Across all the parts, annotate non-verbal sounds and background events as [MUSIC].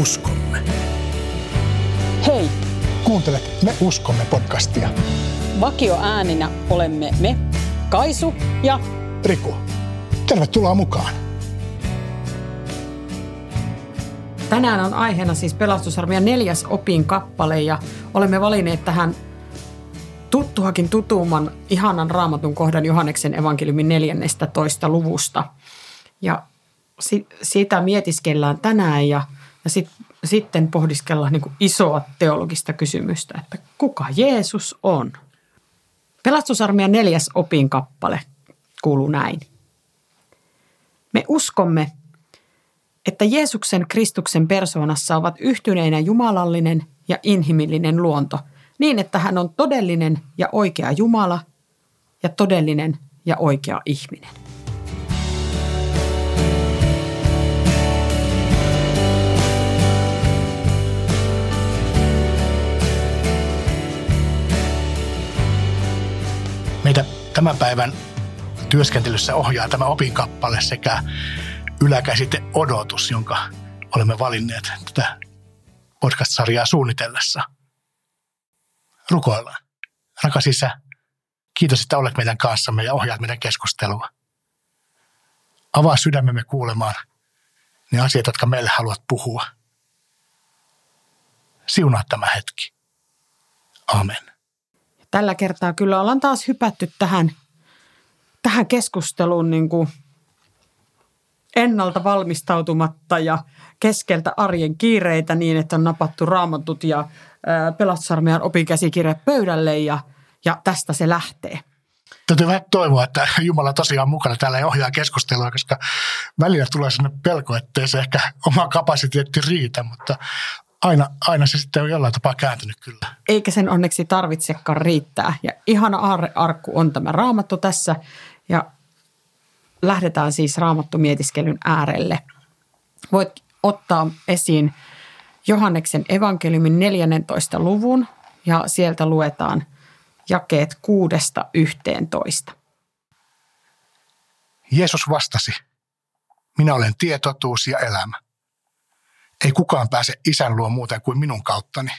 uskomme. Hei, Kuuntelet Me uskomme podcastia. vakio ääninä olemme me, Kaisu ja Riku, tervetuloa mukaan. Tänään on aiheena siis pelastusarmeijan neljäs opin kappale ja olemme valinneet tähän tuttuhakin tutumman ihanan raamatun kohdan Johanneksen evankeliumin 14. luvusta. Ja si- sitä mietiskellään tänään ja, ja sit, sitten pohdiskellaan niin isoa teologista kysymystä, että kuka Jeesus on? Pelastusarmeijan neljäs opin kappale kuuluu näin. Me uskomme, että Jeesuksen Kristuksen persoonassa ovat yhtyneinä jumalallinen ja inhimillinen luonto, niin että hän on todellinen ja oikea Jumala ja todellinen ja oikea ihminen. Tämän päivän työskentelyssä ohjaa tämä opinkappale sekä yläkäsite odotus, jonka olemme valinneet tätä podcast-sarjaa suunnitellessa. Rukoillaan. Rakas Isä, kiitos, että olet meidän kanssamme ja ohjaat meidän keskustelua. Avaa sydämemme kuulemaan ne asiat, jotka meille haluat puhua. Siunaa tämä hetki. Amen. Tällä kertaa kyllä ollaan taas hypätty tähän, tähän keskusteluun niin kuin ennalta valmistautumatta ja keskeltä arjen kiireitä niin, että on napattu raamatut ja pelastusarmeijan opinkäsikirjat pöydälle ja, ja tästä se lähtee. Täytyy vähän toivoa, että Jumala tosiaan mukana täällä ja ohjaa keskustelua, koska välillä tulee sinne pelko, ettei se ehkä oma kapasiteetti riitä, mutta aina, aina se sitten on jollain tapaa kääntynyt kyllä. eikä sen onneksi tarvitsekaan riittää. Ja ihana aarrearkku on tämä raamattu tässä ja lähdetään siis raamattumietiskelyn äärelle. Voit ottaa esiin Johanneksen evankeliumin 14. luvun ja sieltä luetaan jakeet kuudesta yhteentoista. Jeesus vastasi, minä olen tie, totuus ja elämä. Ei kukaan pääse isän luo muuten kuin minun kauttani.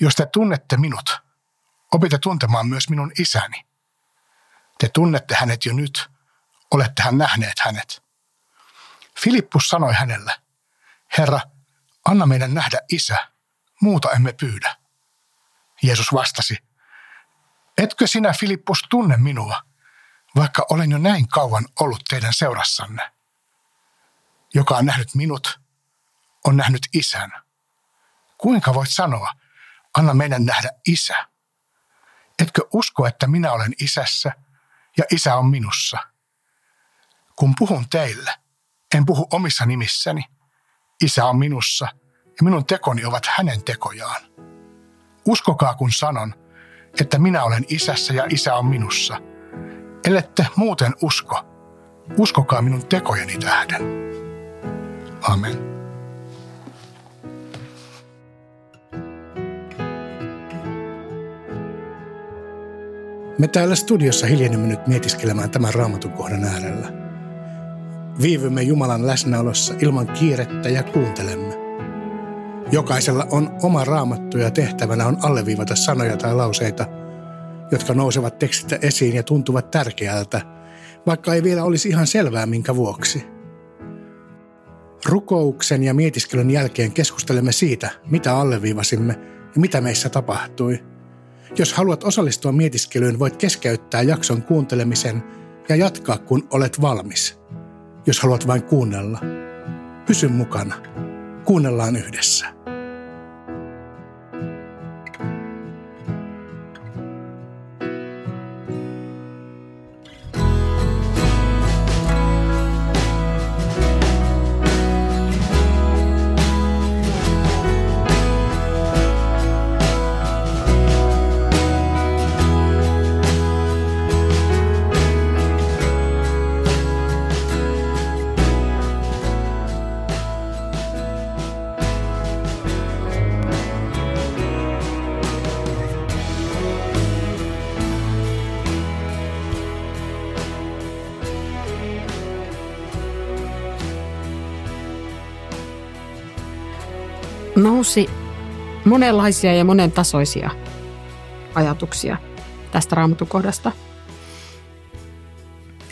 Jos te tunnette minut, opitte tuntemaan myös minun isäni. Te tunnette hänet jo nyt, olettehan nähneet hänet. Filippus sanoi hänelle, Herra, anna meidän nähdä isä, muuta emme pyydä. Jeesus vastasi, etkö sinä Filippus tunne minua, vaikka olen jo näin kauan ollut teidän seurassanne? Joka on nähnyt minut, on nähnyt isän. Kuinka voit sanoa, anna meidän nähdä isä? Etkö usko, että minä olen isässä ja isä on minussa? Kun puhun teille, en puhu omissa nimissäni. Isä on minussa ja minun tekoni ovat hänen tekojaan. Uskokaa, kun sanon, että minä olen isässä ja isä on minussa. Ellette muuten usko, uskokaa minun tekojeni tähden. Amen. Me täällä studiossa hiljennymme nyt mietiskelemään tämän raamatun kohdan äärellä. Viivymme Jumalan läsnäolossa ilman kiirettä ja kuuntelemme. Jokaisella on oma raamattu ja tehtävänä on alleviivata sanoja tai lauseita, jotka nousevat tekstistä esiin ja tuntuvat tärkeältä, vaikka ei vielä olisi ihan selvää minkä vuoksi. Rukouksen ja mietiskelyn jälkeen keskustelemme siitä, mitä alleviivasimme ja mitä meissä tapahtui. Jos haluat osallistua mietiskelyyn, voit keskeyttää jakson kuuntelemisen ja jatkaa, kun olet valmis. Jos haluat vain kuunnella, pysy mukana. Kuunnellaan yhdessä. Nousi monenlaisia ja monen tasoisia ajatuksia tästä raamatukohdasta.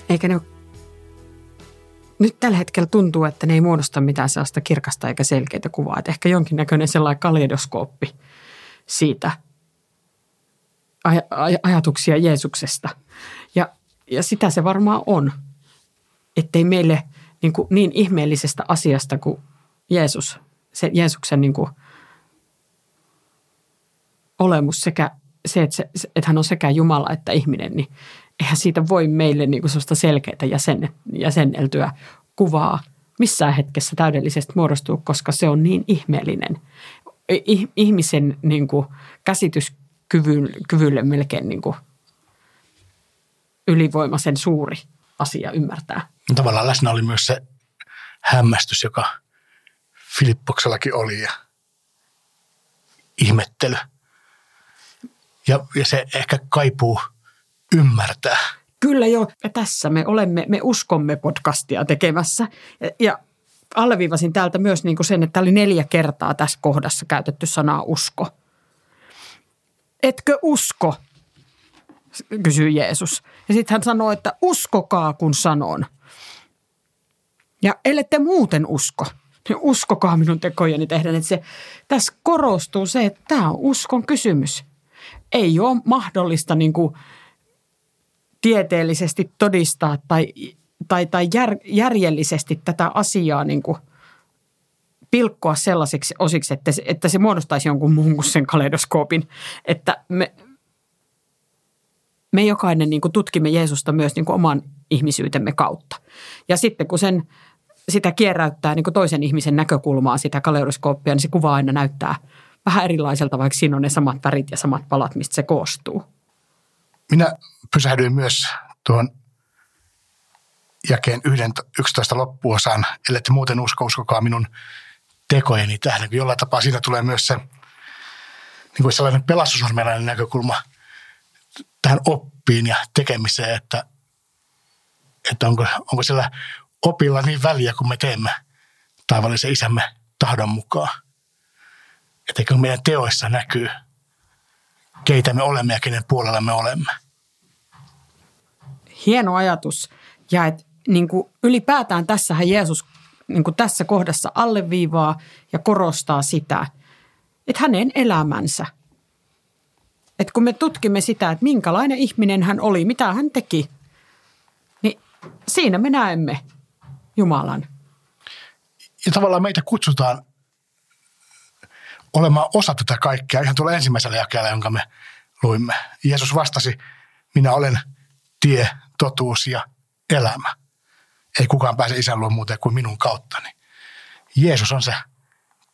Eikä ne nyt tällä hetkellä tuntuu, että ne ei muodosta mitään sellaista kirkasta eikä selkeitä kuvaa. Että ehkä jonkinnäköinen sellainen kaleidoskooppi siitä aj- aj- ajatuksia Jeesuksesta. Ja, ja sitä se varmaan on. Ettei meille niin, kuin niin ihmeellisestä asiasta kuin Jeesus, se Jeesuksen niin kuin olemus sekä se, että, se, että hän on sekä Jumala että ihminen, niin eihän siitä voi meille niin kuin sellaista selkeää jäsen, jäsenneltyä kuvaa missään hetkessä täydellisesti muodostua, koska se on niin ihmeellinen. Ihmisen niin kuin, käsityskyvylle melkein niin kuin, ylivoimaisen suuri asia ymmärtää. Tavallaan läsnä oli myös se hämmästys, joka Filippoksellakin oli ja ihmettely. Ja, ja se ehkä kaipuu ymmärtää. Kyllä jo. Ja tässä me olemme, me uskomme podcastia tekemässä. Ja, ja alleviivasin täältä myös niin kuin sen, että oli neljä kertaa tässä kohdassa käytetty sanaa usko. Etkö usko? kysyy Jeesus. Ja sitten hän sanoo, että uskokaa kun sanon. Ja ellette muuten usko, niin uskokaa minun tekojeni tehdä. Että se, tässä korostuu se, että tämä on uskon kysymys. Ei ole mahdollista niin kuin tieteellisesti todistaa tai, tai, tai jär, järjellisesti tätä asiaa niin kuin pilkkoa sellaisiksi osiksi, että se, että se muodostaisi jonkun muun kuin sen kaleidoskoopin. Että me, me jokainen niin kuin tutkimme Jeesusta myös niin kuin oman ihmisyytemme kautta. Ja sitten kun sen, sitä kierräyttää niin toisen ihmisen näkökulmaa, sitä kaleidoskooppia, niin se kuva aina näyttää vähän erilaiselta, vaikka siinä on ne samat värit ja samat palat, mistä se koostuu. Minä pysähdyin myös tuon jakeen 11 loppuosaan, ellette muuten usko, uskokaa minun tekojeni tähden. Jollain tapaa siinä tulee myös se niin kuin sellainen pelastusarmeilainen näkökulma tähän oppiin ja tekemiseen, että, että onko, onko siellä opilla niin väliä, kun me teemme taivallisen isämme tahdon mukaan. Että eikö meidän teoissa näkyy, keitä me olemme ja kenen puolella me olemme. Hieno ajatus. Ja et, niin kuin ylipäätään tässähän Jeesus niin kuin tässä kohdassa alleviivaa ja korostaa sitä, että hänen elämänsä, että kun me tutkimme sitä, että minkälainen ihminen hän oli, mitä hän teki, niin siinä me näemme Jumalan. Ja tavallaan meitä kutsutaan olemaan osa tätä kaikkea ihan tuolla ensimmäisellä jakeella, jonka me luimme. Jeesus vastasi, minä olen tie, totuus ja elämä. Ei kukaan pääse isän luo muuten kuin minun kauttani. Jeesus on se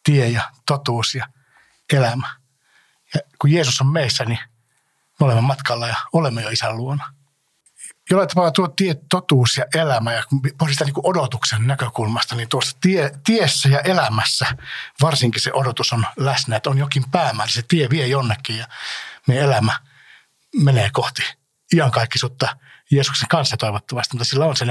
tie ja totuus ja elämä. Ja kun Jeesus on meissä, niin me olemme matkalla ja olemme jo isän luona. Jollain tavalla tuo tie, totuus ja elämä, ja kun sitä niin odotuksen näkökulmasta, niin tuossa tie, tiessä ja elämässä varsinkin se odotus on läsnä, että on jokin päämäärä, se tie vie jonnekin ja meidän elämä menee kohti iankaikkisuutta Jeesuksen kanssa toivottavasti, mutta sillä on se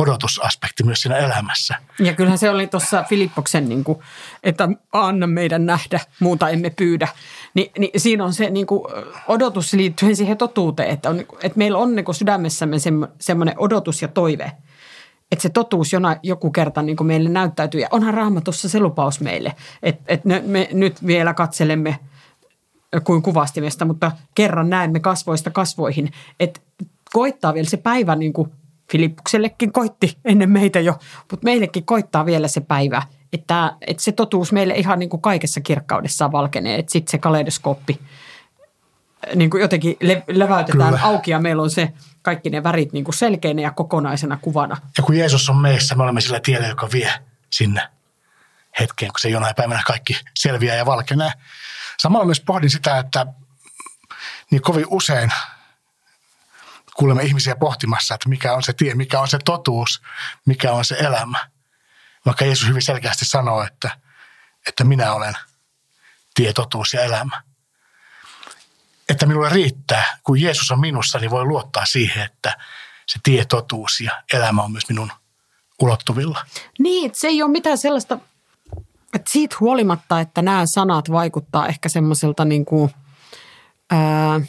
odotusaspekti myös siinä elämässä. Ja kyllähän se oli tuossa Filippoksen, niin kuin, että anna meidän nähdä, muuta emme pyydä. Ni, niin siinä on se niin kuin, odotus liittyen siihen totuuteen, että, on, että meillä on niin kuin sydämessämme semmoinen odotus ja toive, että se totuus jona, joku kerta niin kuin meille näyttäytyy. Ja onhan raamatussa se lupaus meille, että, että me nyt vielä katselemme kuin kuvastimesta, mutta kerran näemme kasvoista kasvoihin, että koittaa vielä se päivä niin kuin Filippuksellekin koitti ennen meitä jo, mutta meillekin koittaa vielä se päivä, että, että se totuus meille ihan niin kuin kaikessa kirkkaudessaan valkenee, että sitten se kaleidoskooppi äh, niin kuin jotenkin le- leväytetään Kyllä. auki ja meillä on se kaikki ne värit niin kuin selkeinä ja kokonaisena kuvana. Ja kun Jeesus on meissä, me olemme sillä tiellä, joka vie sinne hetkeen, kun se jonain päivänä kaikki selviää ja valkenee. Samalla myös pohdin sitä, että niin kovin usein kuulemme ihmisiä pohtimassa, että mikä on se tie, mikä on se totuus, mikä on se elämä. Vaikka Jeesus hyvin selkeästi sanoo, että, että minä olen tie, totuus ja elämä. Että minulle riittää, kun Jeesus on minussa, niin voi luottaa siihen, että se tie, totuus ja elämä on myös minun ulottuvilla. Niin, se ei ole mitään sellaista Et siitä huolimatta, että nämä sanat vaikuttaa ehkä semmoiselta niin kuin, ää,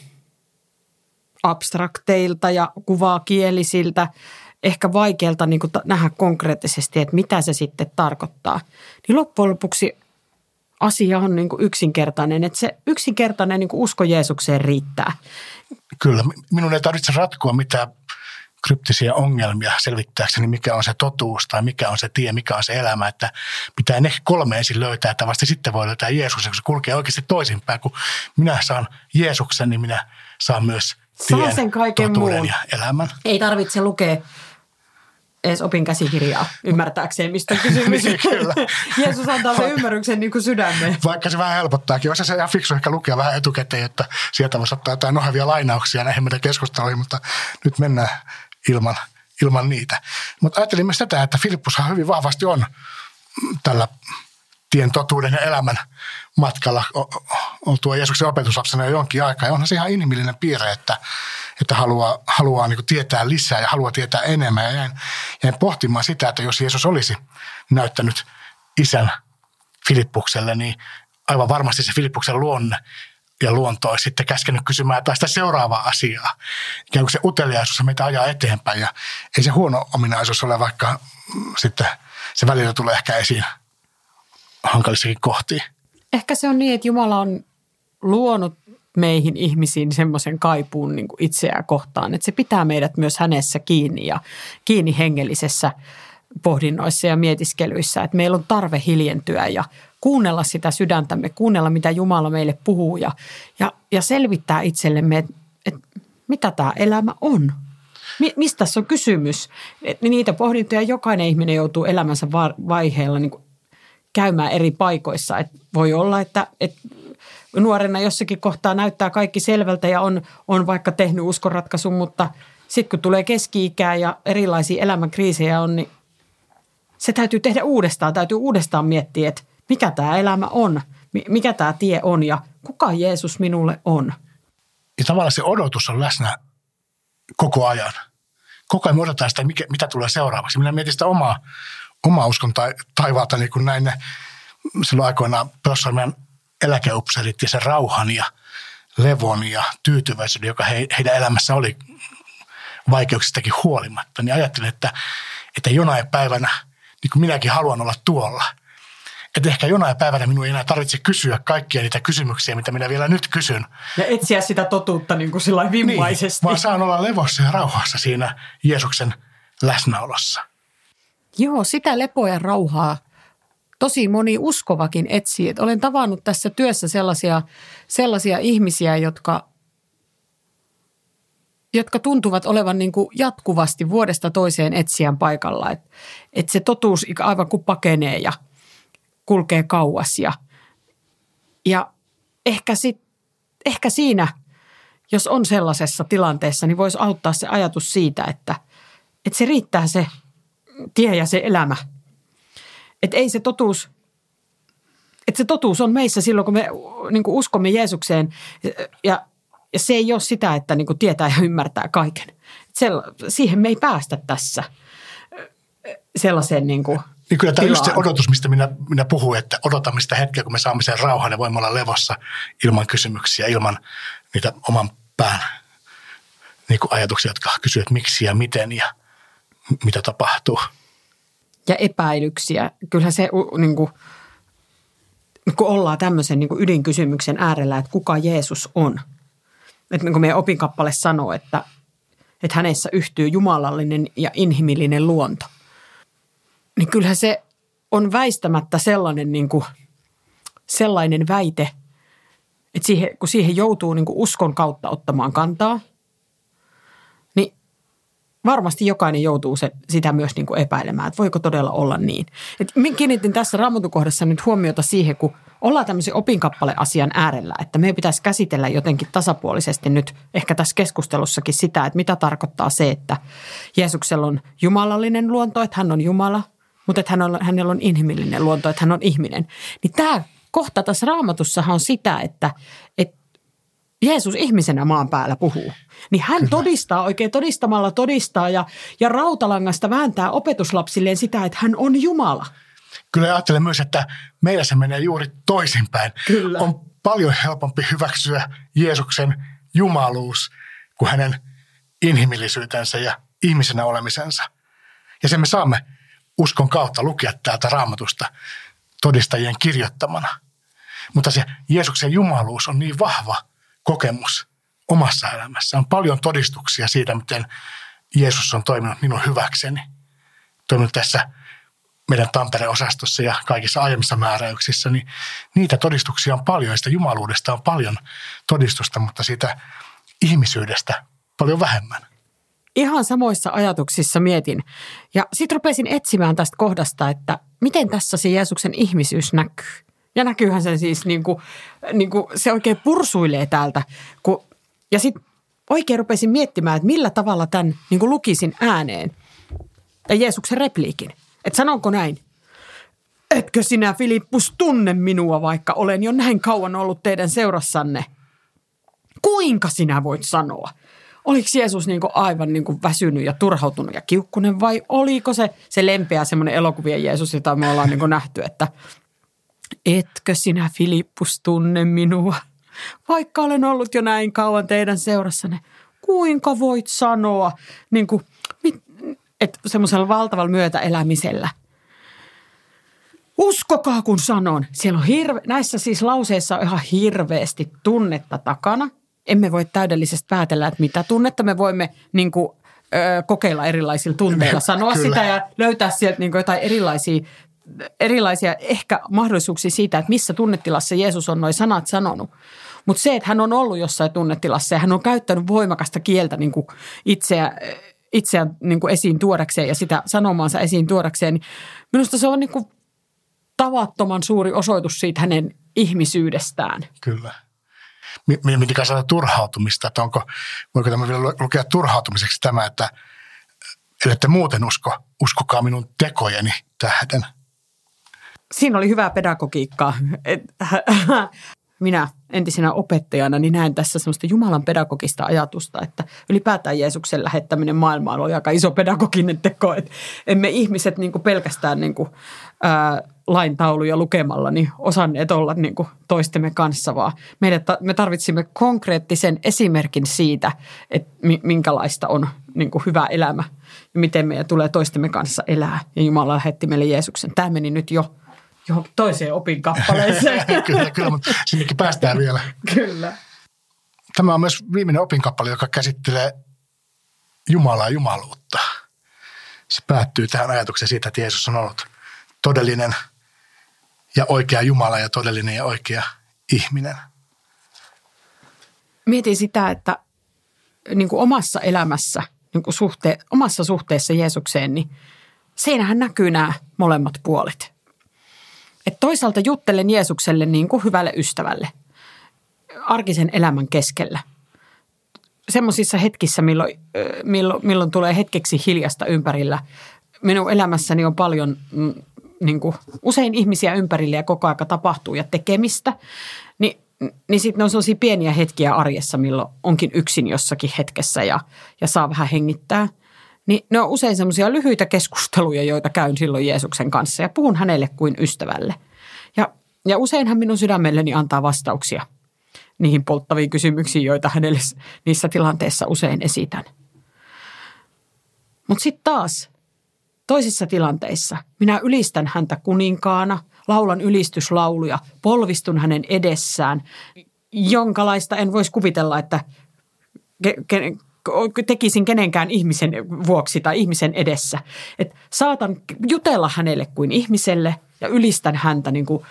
abstrakteilta ja kuvakielisiltä, ehkä vaikealta niin kuin nähdä konkreettisesti, että mitä se sitten tarkoittaa. Niin loppujen lopuksi asia on niin kuin yksinkertainen, että se yksinkertainen niin kuin usko Jeesukseen riittää. Kyllä, minun ei tarvitse ratkoa mitään kryptisiä ongelmia selvittääkseni, mikä on se totuus tai mikä on se tie, mikä on se elämä. Että pitää ne kolme ensin löytää, että vasta sitten voi löytää Jeesus, kun se kulkee oikeasti toisinpäin. Kun minä saan Jeesuksen, niin minä saan myös tien, Saa sen kaiken muun. ja elämän. Ei tarvitse lukea edes opin käsikirjaa ymmärtääkseen, mistä on kysymys. [LAUGHS] Niin, kyllä. Jeesus antaa sen ymmärryksen niin kuin sydämeen. Vaikka se vähän helpottaakin. Olisi se ihan fiksu ehkä lukea vähän etukäteen, että sieltä voisi ottaa jotain nohevia lainauksia näihin meidän keskusteluihin, mutta nyt mennään ilman, ilman niitä. Mutta ajattelin myös tätä, että Filippushan hyvin vahvasti on tällä tien totuuden ja elämän matkalla on tuo Jeesuksen opetuslapsena jo jonkin aikaa. Ja onhan se ihan inhimillinen piirre, että, että haluaa, haluaa niin tietää lisää ja haluaa tietää enemmän. Ja jäin, jäin pohtimaan sitä, että jos Jeesus olisi näyttänyt isän Filippukselle, niin aivan varmasti se Filippuksen luonne ja luonto olisi sitten käskenyt kysymään taas sitä seuraavaa asiaa. Ikään kuin se uteliaisuus meitä ajaa eteenpäin ja ei se huono ominaisuus ole, vaikka sitten se välillä tulee ehkä esiin hankalissakin kohtiin. Ehkä se on niin, että Jumala on luonut meihin ihmisiin semmoisen kaipuun niin kuin itseään kohtaan, että se pitää meidät myös hänessä kiinni ja kiinni hengellisessä pohdinnoissa ja mietiskelyissä, että meillä on tarve hiljentyä ja kuunnella sitä sydäntämme, kuunnella mitä Jumala meille puhuu ja, ja, ja selvittää itsellemme, että, että mitä tämä elämä on. Mi, mistä tässä on kysymys? Niitä pohdintoja jokainen ihminen joutuu elämänsä vaiheella niin kuin käymään eri paikoissa. Et voi olla, että, että nuorena jossakin kohtaa näyttää kaikki selvältä ja on, on vaikka tehnyt uskonratkaisun, mutta sitten kun tulee keski-ikää ja erilaisia elämänkriisejä on, niin se täytyy tehdä uudestaan. Täytyy uudestaan miettiä, että mikä tämä elämä on, mikä tämä tie on ja kuka Jeesus minulle on. Ja tavallaan se odotus on läsnä koko ajan. Koko ajan me odotetaan sitä, mikä, mitä tulee seuraavaksi. Minä mietin sitä omaa, omaa uskon tai, taivaalta, niin kuin näin ne silloin aikoinaan pelastusarmeijan eläkeupseerit ja sen rauhan ja levon ja tyytyväisyyden, joka he, heidän elämässä oli vaikeuksistakin huolimatta, niin ajattelin, että, että jonain päivänä, niin kuin minäkin haluan olla tuolla – että ehkä jonain päivänä minun ei enää tarvitse kysyä kaikkia niitä kysymyksiä, mitä minä vielä nyt kysyn. Ja etsiä sitä totuutta niin kuin sillä vimmaisesti. Niin, vaan saan olla levossa ja rauhassa siinä Jeesuksen läsnäolossa. Joo, sitä lepoa ja rauhaa tosi moni uskovakin etsii. Et olen tavannut tässä työssä sellaisia, sellaisia ihmisiä, jotka, jotka tuntuvat olevan niin kuin jatkuvasti vuodesta toiseen etsijän paikalla. Että et se totuus aivan kuin pakenee ja – kulkee kauas. Ja, ja ehkä, sit, ehkä siinä, jos on sellaisessa tilanteessa, niin voisi auttaa se ajatus siitä, että, että se riittää se tie ja se elämä. Että ei se totuus, että se totuus on meissä silloin, kun me niin kuin uskomme Jeesukseen ja, ja se ei ole sitä, että niin kuin tietää ja ymmärtää kaiken. Sella, siihen me ei päästä tässä sellaiseen niin kuin niin kyllä tämä on just se odotus, mistä minä, minä puhuin, että odotamme sitä hetkeä, kun me saamme sen rauhan ja voimme olla levossa ilman kysymyksiä, ilman niitä oman pään niin kuin ajatuksia, jotka kysyvät miksi ja miten ja mitä tapahtuu. Ja epäilyksiä. Kyllähän se, niin kuin, kun ollaan tämmöisen niin kuin ydinkysymyksen äärellä, että kuka Jeesus on. Että niin kuin meidän opinkappale sanoo, että, että hänessä yhtyy jumalallinen ja inhimillinen luonto – niin kyllähän se on väistämättä sellainen, niin kuin, sellainen väite, että siihen, kun siihen joutuu niin kuin uskon kautta ottamaan kantaa, varmasti jokainen joutuu se, sitä myös niin kuin epäilemään, että voiko todella olla niin. Et kiinnitin tässä raamatukohdassa nyt huomiota siihen, kun ollaan tämmöisen opinkappale-asian äärellä, että meidän pitäisi käsitellä jotenkin tasapuolisesti nyt ehkä tässä keskustelussakin sitä, että mitä tarkoittaa se, että Jeesuksella on jumalallinen luonto, että hän on Jumala – mutta että hän on, hänellä on inhimillinen luonto, että hän on ihminen. Niin tämä kohta tässä raamatussahan on sitä, että, että Jeesus ihmisenä maan päällä puhuu. Niin hän Kyllä. todistaa, oikein todistamalla todistaa ja, ja rautalangasta vääntää opetuslapsilleen sitä, että hän on Jumala. kyllä ajattelen myös, että meillä se menee juuri toisinpäin. Kyllä. On paljon helpompi hyväksyä Jeesuksen jumaluus kuin hänen inhimillisyytensä ja ihmisenä olemisensa. Ja sen me saamme uskon kautta lukea täältä raamatusta todistajien kirjoittamana. Mutta se Jeesuksen jumaluus on niin vahva kokemus omassa elämässä. On paljon todistuksia siitä, miten Jeesus on toiminut minun hyväkseni. Toiminut tässä meidän Tampere-osastossa ja kaikissa aiemmissa määräyksissä, niin niitä todistuksia on paljon sitä jumaluudesta on paljon todistusta, mutta siitä ihmisyydestä paljon vähemmän. Ihan samoissa ajatuksissa mietin. Ja sitten rupesin etsimään tästä kohdasta, että miten tässä se Jeesuksen ihmisyys näkyy. Ja näkyyhän se siis niin kuin, niin kuin se oikein pursuilee täältä. Kun, ja sitten oikein rupesin miettimään, että millä tavalla tämän niin kuin lukisin ääneen. Ja Jeesuksen repliikin. Että sanonko näin? Etkö sinä, Filippus, tunne minua, vaikka olen jo näin kauan ollut teidän seurassanne? Kuinka sinä voit sanoa? Oliko Jeesus niin kuin aivan niin kuin väsynyt ja turhautunut ja kiukkunen vai oliko se se lempeä semmoinen elokuvien Jeesus, jota me ollaan niin kuin nähty, että etkö sinä Filippus tunne minua, vaikka olen ollut jo näin kauan teidän seurassanne. Kuinka voit sanoa, niin kuin, että semmoisella valtavalla myötäelämisellä. Uskokaa kun sanon. Siellä on hirve, näissä siis lauseissa on ihan hirveästi tunnetta takana. Emme voi täydellisesti päätellä, että mitä tunnetta me voimme niin kuin, ö, kokeilla erilaisilla tunteilla, sanoa Kyllä. sitä ja löytää sieltä niin kuin jotain erilaisia erilaisia ehkä mahdollisuuksia siitä, että missä tunnetilassa Jeesus on noin sanat sanonut. Mutta se, että hän on ollut jossain tunnetilassa ja hän on käyttänyt voimakasta kieltä niin kuin itseä, itseään niin kuin esiin tuodakseen ja sitä sanomaansa esiin tuodakseen, niin minusta se on niin kuin tavattoman suuri osoitus siitä hänen ihmisyydestään. Kyllä. Miten sanoa turhautumista, että onko, voiko tämä vielä lukea turhautumiseksi tämä, että ellette muuten usko, uskokaa minun tekojeni tähden. Siinä oli hyvää pedagogiikkaa. [LAUGHS] minä entisenä opettajana niin näen tässä semmoista Jumalan pedagogista ajatusta, että ylipäätään Jeesuksen lähettäminen maailmaan oli aika iso pedagoginen teko. Että emme ihmiset niin kuin pelkästään niin kuin, ää, laintauluja lukemalla niin osanneet olla niin kuin toistemme kanssa, vaan meidät, me tarvitsimme konkreettisen esimerkin siitä, että minkälaista on niin kuin hyvä elämä ja miten meidän tulee toistemme kanssa elää. Ja Jumala lähetti meille Jeesuksen. Tämä meni nyt jo johonkin toiseen opinkappaleeseen. [LAUGHS] kyllä, kyllä, mutta sinnekin päästään vielä. kyllä. Tämä on myös viimeinen opinkappale, joka käsittelee Jumalaa ja jumaluutta. Se päättyy tähän ajatukseen siitä, että Jeesus on ollut todellinen ja oikea Jumala ja todellinen ja oikea ihminen. Mietin sitä, että niin kuin omassa elämässä, niin kuin suhte, omassa suhteessa Jeesukseen, niin siinähän näkyy nämä molemmat puolet. Et toisaalta juttelen Jeesukselle niin kuin hyvälle ystävälle arkisen elämän keskellä. Semmoisissa hetkissä, milloin, milloin, milloin tulee hetkeksi hiljasta ympärillä. Minun elämässäni on paljon mm, niin kuin, usein ihmisiä ympärillä ja koko aika tapahtuu ja tekemistä. Ni, niin sitten on sellaisia pieniä hetkiä arjessa, milloin onkin yksin jossakin hetkessä ja, ja saa vähän hengittää – niin ne on usein semmoisia lyhyitä keskusteluja, joita käyn silloin Jeesuksen kanssa ja puhun hänelle kuin ystävälle. Ja, ja useinhan minun sydämelleni antaa vastauksia niihin polttaviin kysymyksiin, joita hänelle niissä tilanteissa usein esitän. Mutta sitten taas toisissa tilanteissa minä ylistän häntä kuninkaana, laulan ylistyslauluja, polvistun hänen edessään, jonkalaista en voisi kuvitella, että tekisin kenenkään ihmisen vuoksi tai ihmisen edessä. Et saatan jutella hänelle kuin ihmiselle ja ylistän häntä niin kuin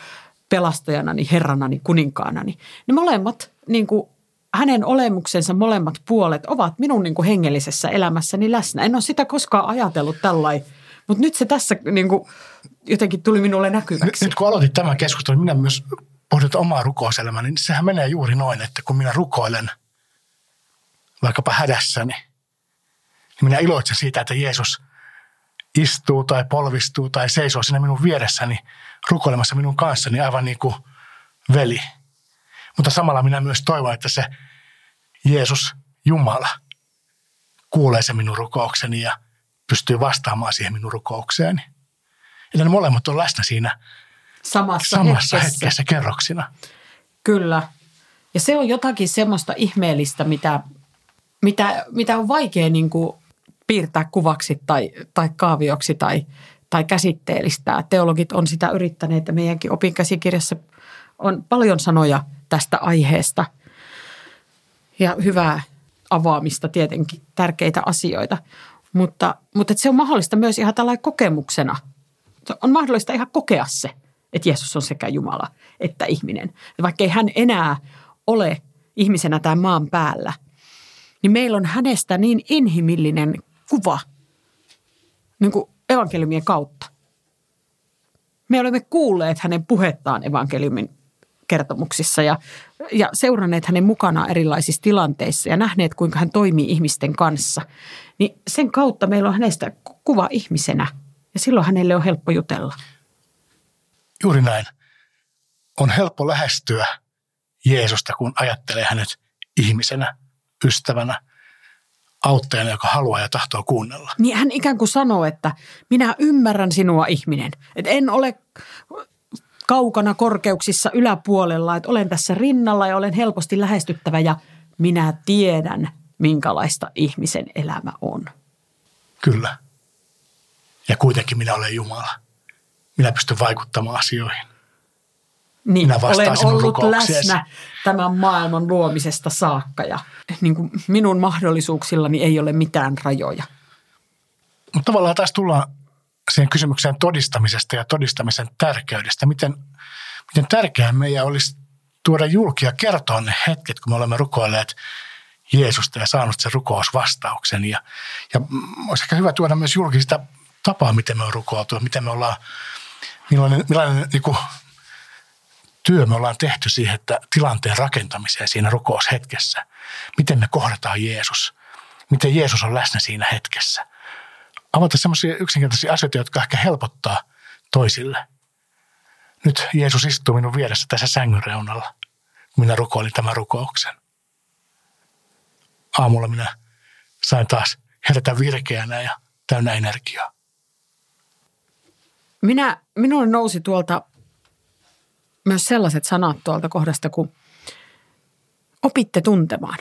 pelastajanani, herranani, kuninkaanani. Niin molemmat, niin kuin hänen olemuksensa molemmat puolet ovat minun niin kuin hengellisessä elämässäni läsnä. En ole sitä koskaan ajatellut tällainen, mutta nyt se tässä niin kuin, jotenkin tuli minulle näkyväksi. Nyt kun aloitit tämän keskustelun, minä myös pohdin omaa rukouselämää, niin sehän menee juuri noin, että kun minä rukoilen – vaikkapa hädässäni, niin minä iloitsen siitä, että Jeesus istuu tai polvistuu tai seisoo siinä minun vieressäni rukoilemassa minun kanssani aivan niin kuin veli. Mutta samalla minä myös toivon, että se Jeesus, Jumala, kuulee se minun rukoukseni ja pystyy vastaamaan siihen minun rukoukseeni. Että ne molemmat on läsnä siinä Samassa, samassa hetkessä. hetkessä kerroksina. Kyllä. Ja se on jotakin semmoista ihmeellistä, mitä, mitä, mitä on vaikea niin kuin piirtää kuvaksi tai, tai kaavioksi tai, tai käsitteellistää. Teologit on sitä yrittäneet ja meidänkin opinkäsikirjassa on paljon sanoja tästä aiheesta. Ja hyvää avaamista tietenkin, tärkeitä asioita. Mutta, mutta se on mahdollista myös ihan tällainen kokemuksena. On mahdollista ihan kokea se, että Jeesus on sekä Jumala että ihminen. Vaikka ei hän enää ole ihmisenä tämän maan päällä, niin meillä on hänestä niin inhimillinen kuva niin kuin evankeliumien kautta. Me olemme kuulleet hänen puhettaan evankeliumin kertomuksissa ja, ja seuranneet hänen mukanaan erilaisissa tilanteissa ja nähneet, kuinka hän toimii ihmisten kanssa. Niin sen kautta meillä on hänestä kuva ihmisenä ja silloin hänelle on helppo jutella. Juuri näin. On helppo lähestyä Jeesusta, kun ajattelee hänet ihmisenä, ystävänä, auttajana, joka haluaa ja tahtoo kuunnella. Niin hän ikään kuin sanoo, että minä ymmärrän sinua ihminen. Että en ole kaukana korkeuksissa yläpuolella, että olen tässä rinnalla ja olen helposti lähestyttävä ja minä tiedän, minkälaista ihmisen elämä on. Kyllä. Ja kuitenkin minä olen Jumala. Minä pystyn vaikuttamaan asioihin. Niin, Minä vastaan olen ollut läsnä tämän maailman luomisesta saakka ja niin kuin minun mahdollisuuksillani ei ole mitään rajoja. Mutta tavallaan taas tullaan siihen kysymykseen todistamisesta ja todistamisen tärkeydestä. Miten, miten tärkeää meidän olisi tuoda julki ja kertoa ne hetket, kun me olemme rukoilleet Jeesusta ja saanut sen rukousvastauksen. Ja, ja olisi ehkä hyvä tuoda myös julki sitä tapaa, miten me on rukoiltu, miten me ollaan, millainen, millainen niin kuin, työ me ollaan tehty siihen, että tilanteen rakentamiseen siinä rukoushetkessä. Miten me kohdataan Jeesus. Miten Jeesus on läsnä siinä hetkessä. Avata sellaisia yksinkertaisia asioita, jotka ehkä helpottaa toisille. Nyt Jeesus istuu minun vieressä tässä sängyn reunalla, minä rukoilin tämän rukouksen. Aamulla minä sain taas herätä virkeänä ja täynnä energiaa. Minä, minulle nousi tuolta myös sellaiset sanat tuolta kohdasta, kun opitte tuntemaan.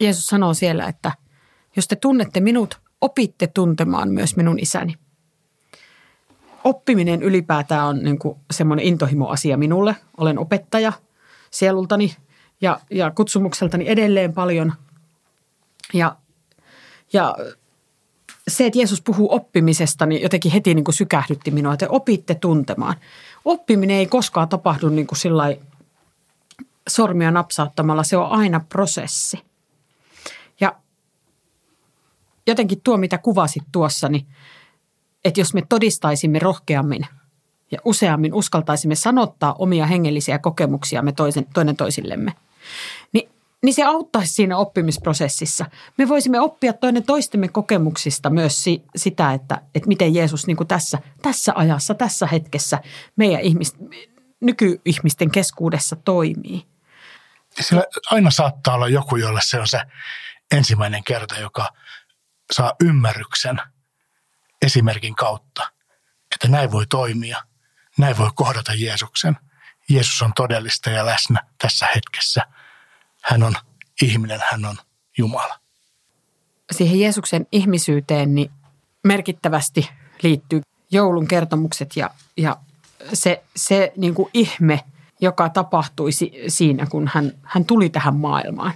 Jeesus sanoo siellä, että jos te tunnette minut, opitte tuntemaan myös minun isäni. Oppiminen ylipäätään on niin kuin semmoinen intohimoasia minulle. Olen opettaja sielultani ja, ja kutsumukseltani edelleen paljon. Ja, ja se, että Jeesus puhuu oppimisesta, niin jotenkin heti niin kuin sykähdytti minua, että opitte tuntemaan. Oppiminen ei koskaan tapahdu niin kuin sillai sormia napsauttamalla, se on aina prosessi. Ja jotenkin tuo, mitä kuvasit tuossa, niin että jos me todistaisimme rohkeammin ja useammin uskaltaisimme sanottaa omia hengellisiä kokemuksiamme toisen, toinen toisillemme, niin niin se auttaisi siinä oppimisprosessissa. Me voisimme oppia toinen toistemme kokemuksista myös si, sitä, että, että miten Jeesus niin kuin tässä, tässä ajassa, tässä hetkessä meidän ihmis, nykyihmisten keskuudessa toimii. Sillä aina saattaa olla joku, jolle se on se ensimmäinen kerta, joka saa ymmärryksen esimerkin kautta, että näin voi toimia, näin voi kohdata Jeesuksen. Jeesus on todellista ja läsnä tässä hetkessä – hän on ihminen, hän on Jumala. Siihen Jeesuksen ihmisyyteen niin merkittävästi liittyy joulun kertomukset ja, ja se, se niin kuin ihme, joka tapahtui si, siinä, kun hän, hän tuli tähän maailmaan.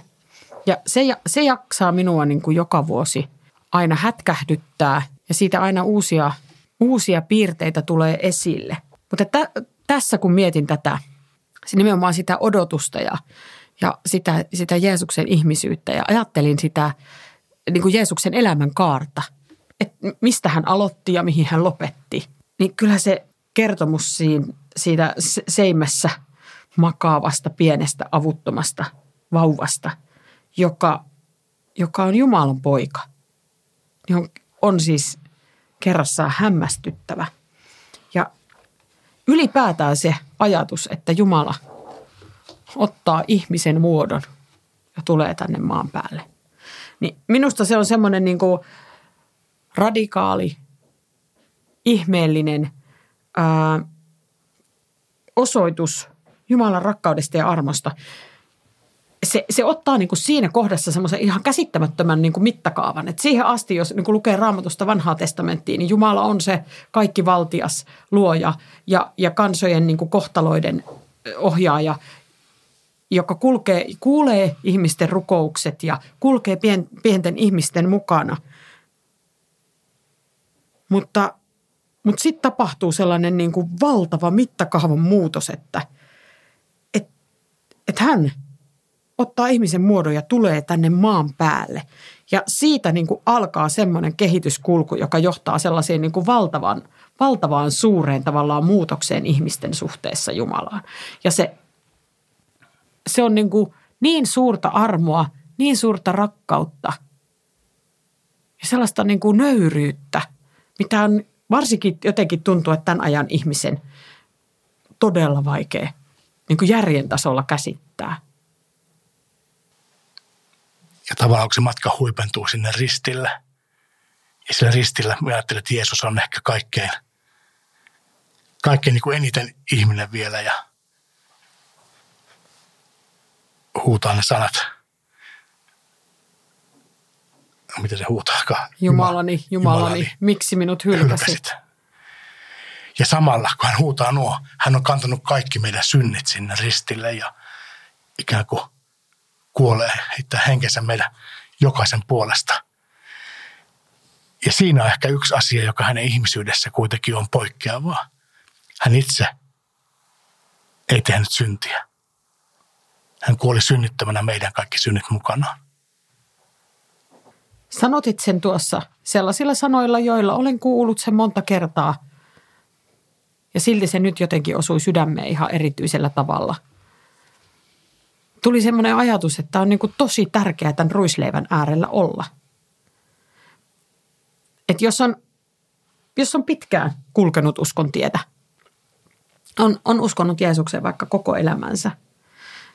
Ja se, se jaksaa minua niin kuin joka vuosi aina hätkähdyttää ja siitä aina uusia, uusia piirteitä tulee esille. Mutta tä, tässä kun mietin tätä, nimenomaan sitä odotusta ja ja sitä, sitä Jeesuksen ihmisyyttä ja ajattelin sitä niin kuin Jeesuksen elämän kaarta, että mistä hän aloitti ja mihin hän lopetti. Niin kyllä se kertomus siinä, siitä seimässä makaavasta pienestä avuttomasta vauvasta, joka, joka on Jumalan poika, niin on, on siis kerrassaan hämmästyttävä. Ja ylipäätään se ajatus, että Jumala – ottaa ihmisen muodon ja tulee tänne maan päälle. Niin minusta se on semmoinen niin radikaali ihmeellinen ää, osoitus Jumalan rakkaudesta ja armosta. Se, se ottaa niin kuin siinä kohdassa semmoisen ihan käsittämättömän niin kuin mittakaavan. Et siihen asti, jos niin kuin lukee raamatusta vanhaa testamenttia, niin Jumala on se kaikki valtias luoja ja, ja kansojen niin kuin kohtaloiden ohjaaja, joka kulkee, kuulee ihmisten rukoukset ja kulkee pien, pienten ihmisten mukana. Mutta, mutta sitten tapahtuu sellainen niin kuin valtava mittakaavan muutos, että et, et hän ottaa ihmisen muodon ja tulee tänne maan päälle. Ja siitä niin kuin alkaa semmoinen kehityskulku, joka johtaa sellaiseen niin kuin valtavan, valtavaan suureen tavallaan muutokseen ihmisten suhteessa Jumalaan. Ja se se on niin, kuin niin suurta armoa, niin suurta rakkautta ja sellaista niin kuin nöyryyttä, mitä on varsinkin jotenkin tuntuu, että tämän ajan ihmisen todella vaikea niin kuin järjen tasolla käsittää. Ja tavallaan se matka huipentuu sinne ristille, ja sillä ristillä mä ajattelen, että Jeesus on ehkä kaikkein, kaikkein niin kuin eniten ihminen vielä ja huutaa ne sanat. Miten se huutaakaan? Jumalani, Jumalani, Jumalani miksi minut hylkäsit? hylkäsit? Ja samalla, kun hän huutaa nuo, hän on kantanut kaikki meidän synnit sinne ristille ja ikään kuin kuolee, että henkensä meidän jokaisen puolesta. Ja siinä on ehkä yksi asia, joka hänen ihmisyydessä kuitenkin on poikkeavaa. Hän itse ei tehnyt syntiä. Hän kuoli synnyttämänä meidän kaikki synnit mukanaan. Sanotit sen tuossa sellaisilla sanoilla, joilla olen kuullut sen monta kertaa. Ja silti se nyt jotenkin osui sydämeen ihan erityisellä tavalla. Tuli semmoinen ajatus, että on niin tosi tärkeää tämän ruisleivän äärellä olla. Että jos on, jos on pitkään kulkenut uskon tietä, on, on uskonut Jeesukseen vaikka koko elämänsä –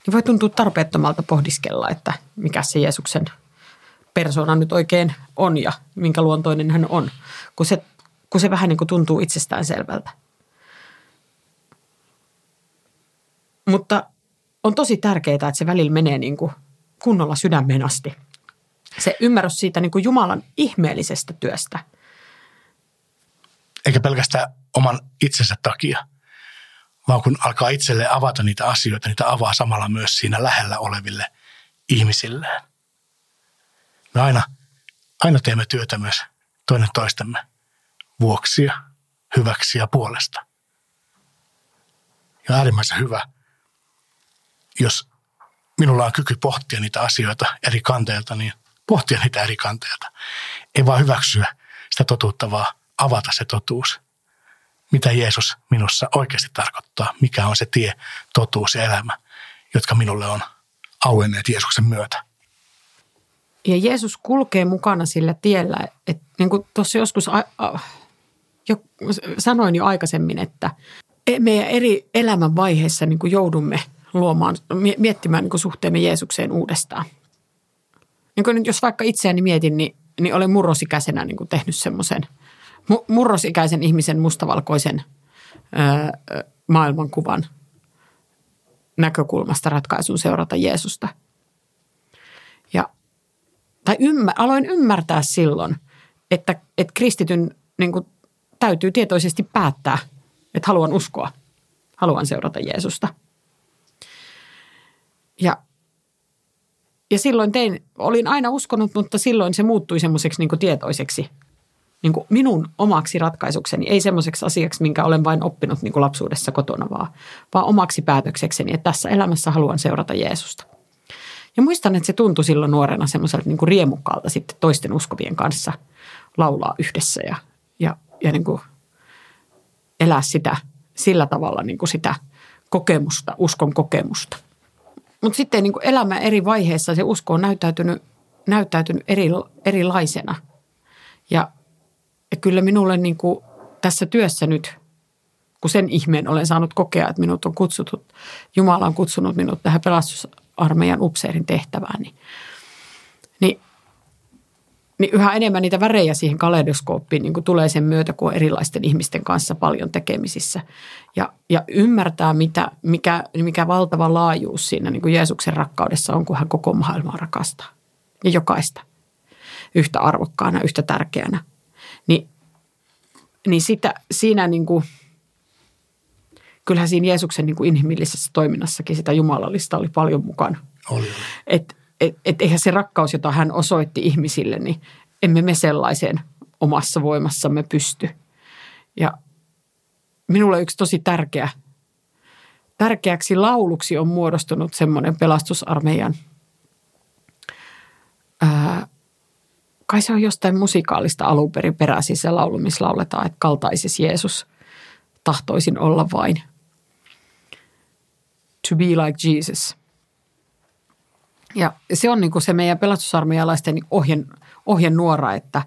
niin voi tuntua tarpeettomalta pohdiskella, että mikä se Jeesuksen persona nyt oikein on ja minkä luontoinen hän on, kun se, kun se vähän niin kuin tuntuu itsestään selvältä. Mutta on tosi tärkeää, että se välillä menee niin kuin kunnolla sydämeen asti. Se ymmärrys siitä niin kuin Jumalan ihmeellisestä työstä. Eikä pelkästään oman itsensä takia – vaan kun alkaa itselleen avata niitä asioita, niitä avaa samalla myös siinä lähellä oleville ihmisilleen. Me aina, aina teemme työtä myös toinen toistemme vuoksi ja hyväksi ja puolesta. Ja äärimmäisen hyvä, jos minulla on kyky pohtia niitä asioita eri kanteilta, niin pohtia niitä eri kanteilta. Ei vaan hyväksyä sitä totuutta, vaan avata se totuus – mitä Jeesus minussa oikeasti tarkoittaa, mikä on se tie, totuus ja elämä, jotka minulle on auenneet Jeesuksen myötä. Ja Jeesus kulkee mukana sillä tiellä, että niin kuin tuossa joskus a, a, jo, sanoin jo aikaisemmin, että e, meidän eri elämän vaiheissa niin kuin joudumme luomaan, miettimään niin kuin suhteemme Jeesukseen uudestaan. Niin kuin nyt jos vaikka itseäni mietin, niin, niin olen murrosikäisenä niin kuin tehnyt semmoisen – murrosikäisen ihmisen mustavalkoisen maailmankuvan näkökulmasta ratkaisun seurata Jeesusta. Ja, tai ymmär, aloin ymmärtää silloin, että, että kristityn niin kuin, täytyy tietoisesti päättää, että haluan uskoa, haluan seurata Jeesusta. Ja, ja silloin tein, olin aina uskonut, mutta silloin se muuttui semmoiseksi niin tietoiseksi niin kuin minun omaksi ratkaisukseni, ei semmoiseksi asiaksi, minkä olen vain oppinut niin kuin lapsuudessa kotona, vaan, vaan omaksi päätöksekseni, että tässä elämässä haluan seurata Jeesusta. Ja muistan, että se tuntui silloin nuorena semmoiselta niin kuin riemukkaalta sitten toisten uskovien kanssa laulaa yhdessä ja, ja, ja niin kuin elää sitä sillä tavalla niin kuin sitä kokemusta, uskon kokemusta. Mutta sitten niin kuin eri vaiheissa se usko on näyttäytynyt, näyttäytynyt eri, erilaisena. Ja ja kyllä minulle niin kuin tässä työssä nyt, kun sen ihmeen olen saanut kokea, että minut on kutsuttu, Jumala on kutsunut minut tähän pelastusarmeijan upseerin tehtävään, niin, niin niin yhä enemmän niitä värejä siihen kaleidoskooppiin niin kuin tulee sen myötä, kun on erilaisten ihmisten kanssa paljon tekemisissä. Ja, ja ymmärtää, mitä, mikä, mikä valtava laajuus siinä niin kuin Jeesuksen rakkaudessa on, kun hän koko maailmaa rakastaa. Ja jokaista yhtä arvokkaana, yhtä tärkeänä. Niin, sitä, siinä niin kuin, kyllähän siinä Jeesuksen niin kuin inhimillisessä toiminnassakin sitä jumalallista oli paljon mukana. Oli. Et, et, et eihän se rakkaus, jota hän osoitti ihmisille, niin emme me sellaiseen omassa voimassamme pysty. Ja minulle yksi tosi tärkeä, tärkeäksi lauluksi on muodostunut semmoinen pelastusarmeijan, ää, kai se on jostain musikaalista alun perin peräisin se laulu, missä lauletaan, että kaltaisis Jeesus, tahtoisin olla vain. To be like Jesus. Ja se on niin kuin se meidän pelastusarmeijalaisten ohjen, ohjenuora, että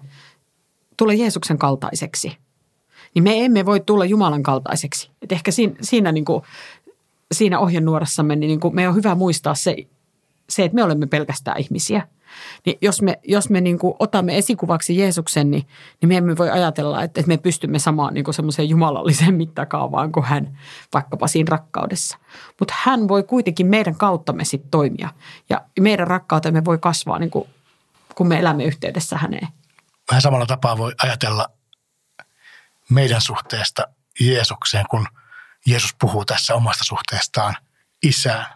tule Jeesuksen kaltaiseksi. Niin me emme voi tulla Jumalan kaltaiseksi. Et ehkä siinä, siinä, niin kuin, siinä ohjenuorassamme niin, niin kuin me on hyvä muistaa se, se, että me olemme pelkästään ihmisiä. Niin jos me, jos me niin kuin otamme esikuvaksi Jeesuksen, niin, niin me emme voi ajatella, että, että me pystymme samaan niin kuin semmoiseen jumalalliseen mittakaavaan kuin hän vaikkapa siinä rakkaudessa. Mutta hän voi kuitenkin meidän kauttamme sitten toimia. Ja meidän rakkautemme voi kasvaa, niin kuin, kun me elämme yhteydessä häneen. Vähän samalla tapaa voi ajatella meidän suhteesta Jeesukseen, kun Jeesus puhuu tässä omasta suhteestaan isään.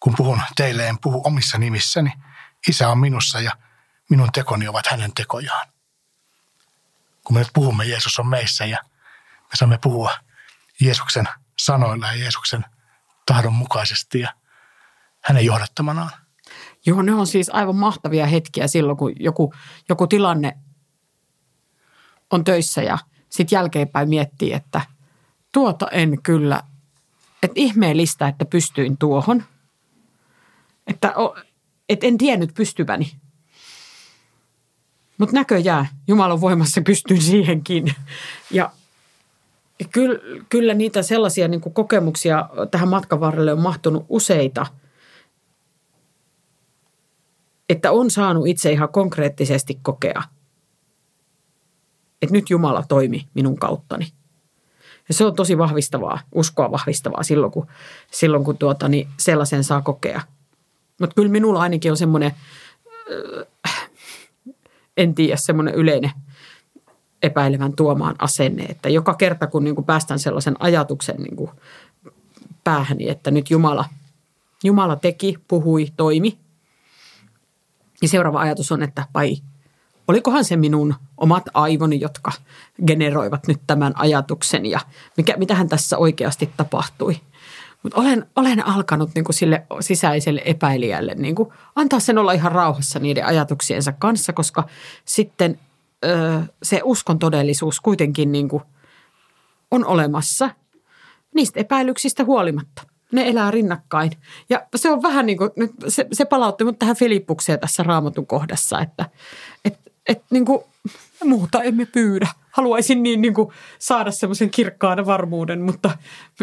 Kun puhun teille, en puhu omissa nimissäni. Isä on minussa ja minun tekoni ovat hänen tekojaan. Kun me nyt puhumme, Jeesus on meissä ja me saamme puhua Jeesuksen sanoilla ja Jeesuksen tahdon mukaisesti ja hänen johdattamanaan. Joo, ne on siis aivan mahtavia hetkiä silloin, kun joku, joku tilanne on töissä ja sitten jälkeenpäin miettii, että tuota en kyllä, että ihmeellistä, että pystyin tuohon. Että, että en tiennyt pystyväni. Mutta näköjään Jumalan voimassa pystyn siihenkin. Ja kyllä, kyllä niitä sellaisia niin kokemuksia tähän matkan varrelle on mahtunut useita, että on saanut itse ihan konkreettisesti kokea, että nyt Jumala toimi minun kauttani. Ja se on tosi vahvistavaa, uskoa vahvistavaa silloin, kun, silloin, kun tuota, niin sellaisen saa kokea. Mutta kyllä minulla ainakin on semmoinen, äh, en tiedä, semmoinen yleinen epäilevän tuomaan asenne, että joka kerta kun niin kuin päästään sellaisen ajatuksen niin kuin päähäni, että nyt Jumala, Jumala teki, puhui, toimi, niin seuraava ajatus on, että vai olikohan se minun omat aivoni, jotka generoivat nyt tämän ajatuksen ja mikä, mitähän tässä oikeasti tapahtui. Mutta olen, olen alkanut niin kuin sille sisäiselle epäilijälle niin kuin antaa sen olla ihan rauhassa niiden ajatuksiensa kanssa, koska sitten ö, se uskon todellisuus kuitenkin niin kuin on olemassa niistä epäilyksistä huolimatta. Ne elää rinnakkain. Ja se on vähän niin kuin, se, se palautti mut tähän Filippukseen tässä raamatun kohdassa, että et, et niin kuin, muuta emme pyydä. Haluaisin niin, niin kuin saada semmoisen kirkkaan varmuuden, mutta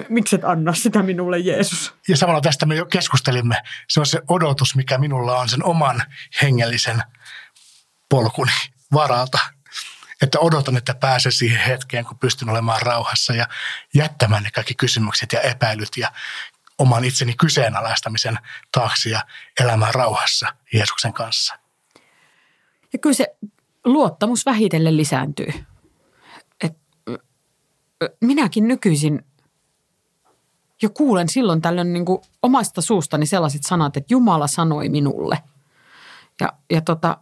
mikset anna sitä minulle Jeesus? Ja samalla tästä me jo keskustelimme. Se on se odotus, mikä minulla on sen oman hengellisen polkuni varalta. Että odotan, että pääsen siihen hetkeen, kun pystyn olemaan rauhassa ja jättämään ne kaikki kysymykset ja epäilyt ja oman itseni kyseenalaistamisen taakse ja elämään rauhassa Jeesuksen kanssa. Ja kyllä se luottamus vähitellen lisääntyy. Et minäkin nykyisin jo kuulen silloin tällöin niin kuin omasta suustani sellaiset sanat, että Jumala sanoi minulle. Ja, ja tota,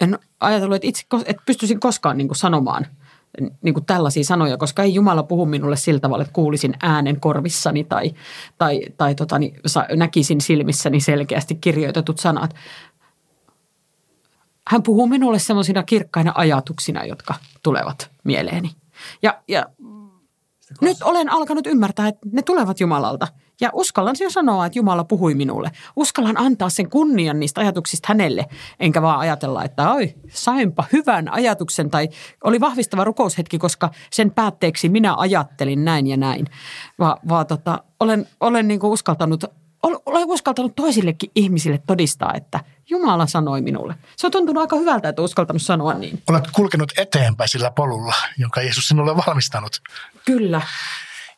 en ajatellut, että itse että pystyisin koskaan niin kuin sanomaan niin kuin tällaisia sanoja, koska ei Jumala puhu minulle sillä tavalla, että kuulisin äänen korvissani tai, tai, tai tota, niin, näkisin silmissäni selkeästi kirjoitetut sanat, hän puhuu minulle semmoisina kirkkaina ajatuksina, jotka tulevat mieleeni. Ja, ja nyt olen alkanut ymmärtää, että ne tulevat Jumalalta. Ja uskallan jo sanoa, että Jumala puhui minulle. Uskallan antaa sen kunnian niistä ajatuksista hänelle, enkä vaan ajatella, että oi, sainpa hyvän ajatuksen tai oli vahvistava rukoushetki, koska sen päätteeksi minä ajattelin näin ja näin. Va, vaan tota, olen, olen niin uskaltanut olen uskaltanut toisillekin ihmisille todistaa, että Jumala sanoi minulle. Se on tuntunut aika hyvältä, että uskaltanut sanoa niin. Olet kulkenut eteenpäin sillä polulla, jonka Jeesus sinulle on valmistanut. Kyllä.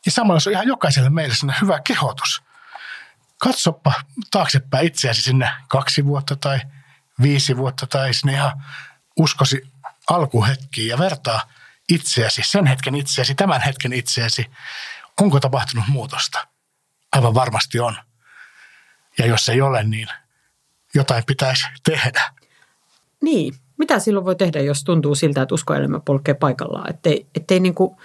Ja samalla se on ihan jokaiselle meille sinne hyvä kehotus. Katsoppa taaksepäin itseäsi sinne kaksi vuotta tai viisi vuotta tai sinne ihan uskosi alkuhetkiin ja vertaa itseäsi, sen hetken itseäsi, tämän hetken itseäsi. Onko tapahtunut muutosta? Aivan varmasti on. Ja jos ei ole, niin jotain pitäisi tehdä. Niin. Mitä silloin voi tehdä, jos tuntuu siltä, että uskoelämä polkee paikallaan? Ettei, ettei, niin kuin,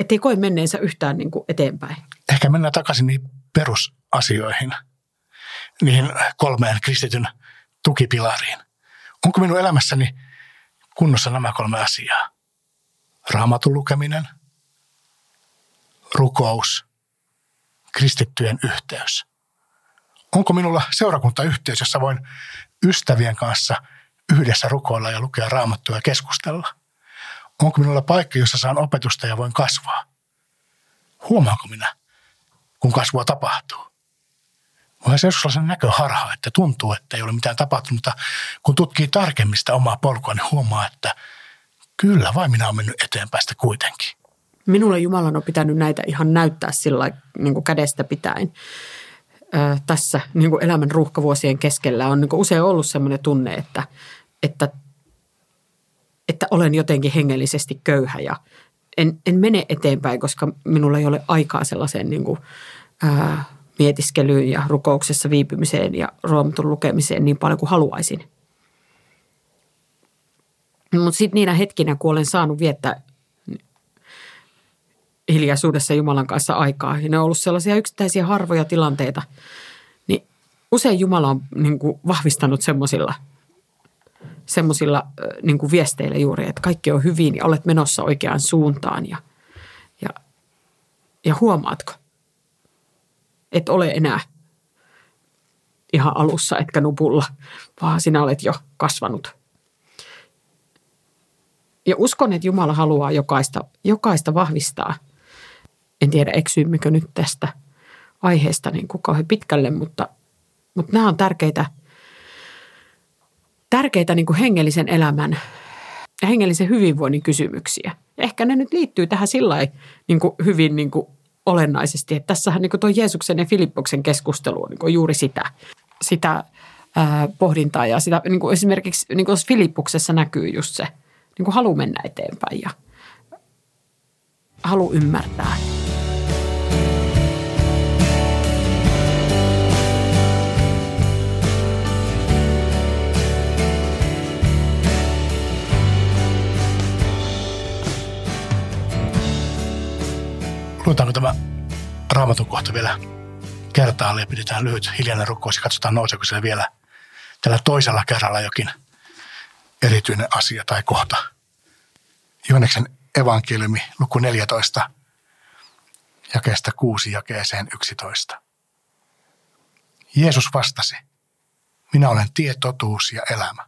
ettei koe menneensä yhtään niin kuin eteenpäin. Ehkä mennään takaisin niihin perusasioihin, niihin kolmeen kristityn tukipilariin. Onko minun elämässäni kunnossa nämä kolme asiaa? Raamatun lukeminen, rukous, kristittyjen yhteys. Onko minulla seurakuntayhteys, jossa voin ystävien kanssa yhdessä rukoilla ja lukea raamattua ja keskustella? Onko minulla paikka, jossa saan opetusta ja voin kasvaa? Huomaanko minä, kun kasvua tapahtuu? Voi se joskus sellainen näköharha, että tuntuu, että ei ole mitään tapahtunut, mutta kun tutkii tarkemmin sitä omaa polkua, niin huomaa, että kyllä vai minä olen mennyt eteenpäin sitä kuitenkin. Minulle Jumalan on pitänyt näitä ihan näyttää sillä niin kädestä pitäen. Tässä niin kuin elämän ruuhkavuosien keskellä on niin kuin usein ollut sellainen tunne, että, että, että olen jotenkin hengellisesti köyhä ja en, en mene eteenpäin, koska minulla ei ole aikaa sellaiseen niin kuin, ää, mietiskelyyn ja rukouksessa viipymiseen ja raamatun lukemiseen niin paljon kuin haluaisin. Mutta sitten niinä hetkinä, kun olen saanut viettää hiljaisuudessa Jumalan kanssa aikaa, ja ne on ollut sellaisia yksittäisiä harvoja tilanteita, niin usein Jumala on niin kuin vahvistanut semmoisilla semmoisilla niin viesteillä juuri, että kaikki on hyvin ja olet menossa oikeaan suuntaan ja, ja, ja huomaatko – et ole enää ihan alussa etkä nupulla, vaan sinä olet jo kasvanut. Ja uskon, että Jumala haluaa jokaista, jokaista vahvistaa. En tiedä, eksyymmekö nyt tästä aiheesta niin kuin kauhean pitkälle, mutta, mutta nämä on tärkeitä, tärkeitä niin kuin hengellisen elämän ja hengellisen hyvinvoinnin kysymyksiä. Ehkä ne nyt liittyy tähän sillä niin hyvin niin kuin olennaisesti. Että tässähän niin tuo Jeesuksen ja Filippoksen keskustelu on niin juuri sitä, sitä ää, pohdintaa. Ja sitä, niin kuin esimerkiksi niin kuin Filippuksessa näkyy just se niin kuin halu mennä eteenpäin ja halu ymmärtää. Luetaanko tämä raamatun kohta vielä kertaalle ja pidetään lyhyt hiljainen rukous ja katsotaan nouseeko siellä vielä tällä toisella kerralla jokin erityinen asia tai kohta. Johanneksen evankeliumi, luku 14, jakeesta 6 jakeeseen 11. Jeesus vastasi, minä olen tie, totuus ja elämä.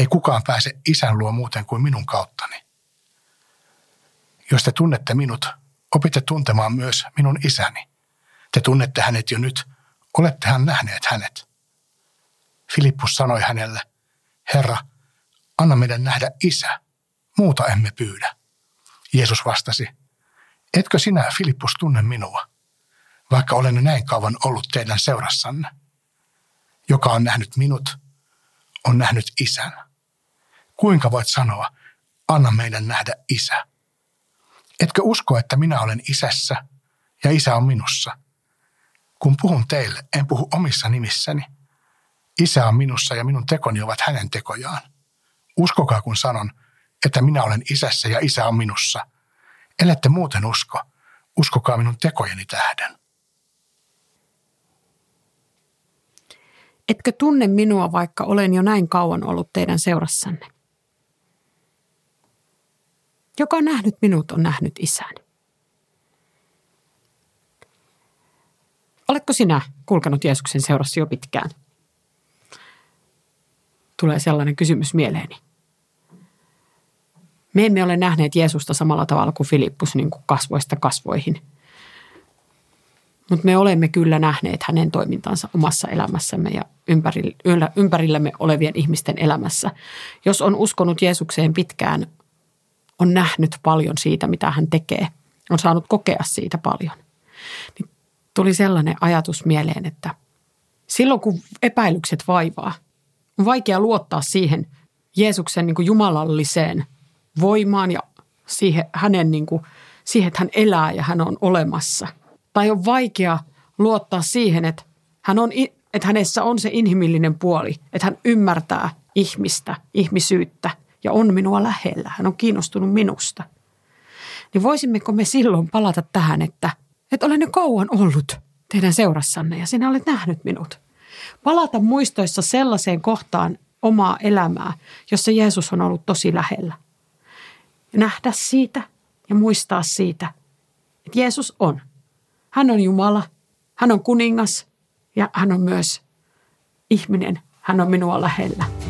Ei kukaan pääse isän luo muuten kuin minun kauttani. Jos te tunnette minut, Opitte tuntemaan myös minun isäni. Te tunnette hänet jo nyt. Olettehan nähneet hänet. Filippus sanoi hänelle, Herra, anna meidän nähdä isä. Muuta emme pyydä. Jeesus vastasi, etkö sinä, Filippus, tunne minua, vaikka olen näin kauan ollut teidän seurassanne? Joka on nähnyt minut, on nähnyt isän. Kuinka voit sanoa, anna meidän nähdä isä? Etkö usko, että minä olen isässä ja isä on minussa? Kun puhun teille, en puhu omissa nimissäni. Isä on minussa ja minun tekoni ovat hänen tekojaan. Uskokaa, kun sanon, että minä olen isässä ja isä on minussa. Ellette muuten usko, uskokaa minun tekojeni tähden. Etkö tunne minua, vaikka olen jo näin kauan ollut teidän seurassanne? Joka on nähnyt minut, on nähnyt isän. Oletko sinä kulkenut Jeesuksen seurassa jo pitkään? Tulee sellainen kysymys mieleeni. Me emme ole nähneet Jeesusta samalla tavalla kuin Filippus niin kuin kasvoista kasvoihin. mutta me olemme kyllä nähneet hänen toimintansa omassa elämässämme ja ympärillämme olevien ihmisten elämässä. Jos on uskonut Jeesukseen pitkään, on nähnyt paljon siitä, mitä hän tekee. On saanut kokea siitä paljon. Niin tuli sellainen ajatus mieleen, että silloin kun epäilykset vaivaa, on vaikea luottaa siihen Jeesuksen niin kuin jumalalliseen voimaan ja siihen, hänen, niin kuin, siihen, että hän elää ja hän on olemassa. Tai on vaikea luottaa siihen, että, hän on, että hänessä on se inhimillinen puoli, että hän ymmärtää ihmistä, ihmisyyttä ja on minua lähellä. Hän on kiinnostunut minusta. Niin voisimmeko me silloin palata tähän, että, että olen jo kauan ollut teidän seurassanne ja sinä olet nähnyt minut. Palata muistoissa sellaiseen kohtaan omaa elämää, jossa Jeesus on ollut tosi lähellä. Ja nähdä siitä ja muistaa siitä, että Jeesus on. Hän on Jumala, hän on kuningas ja hän on myös ihminen. Hän on minua lähellä.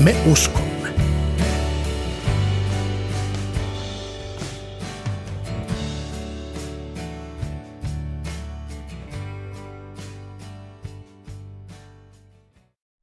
Me uskomme.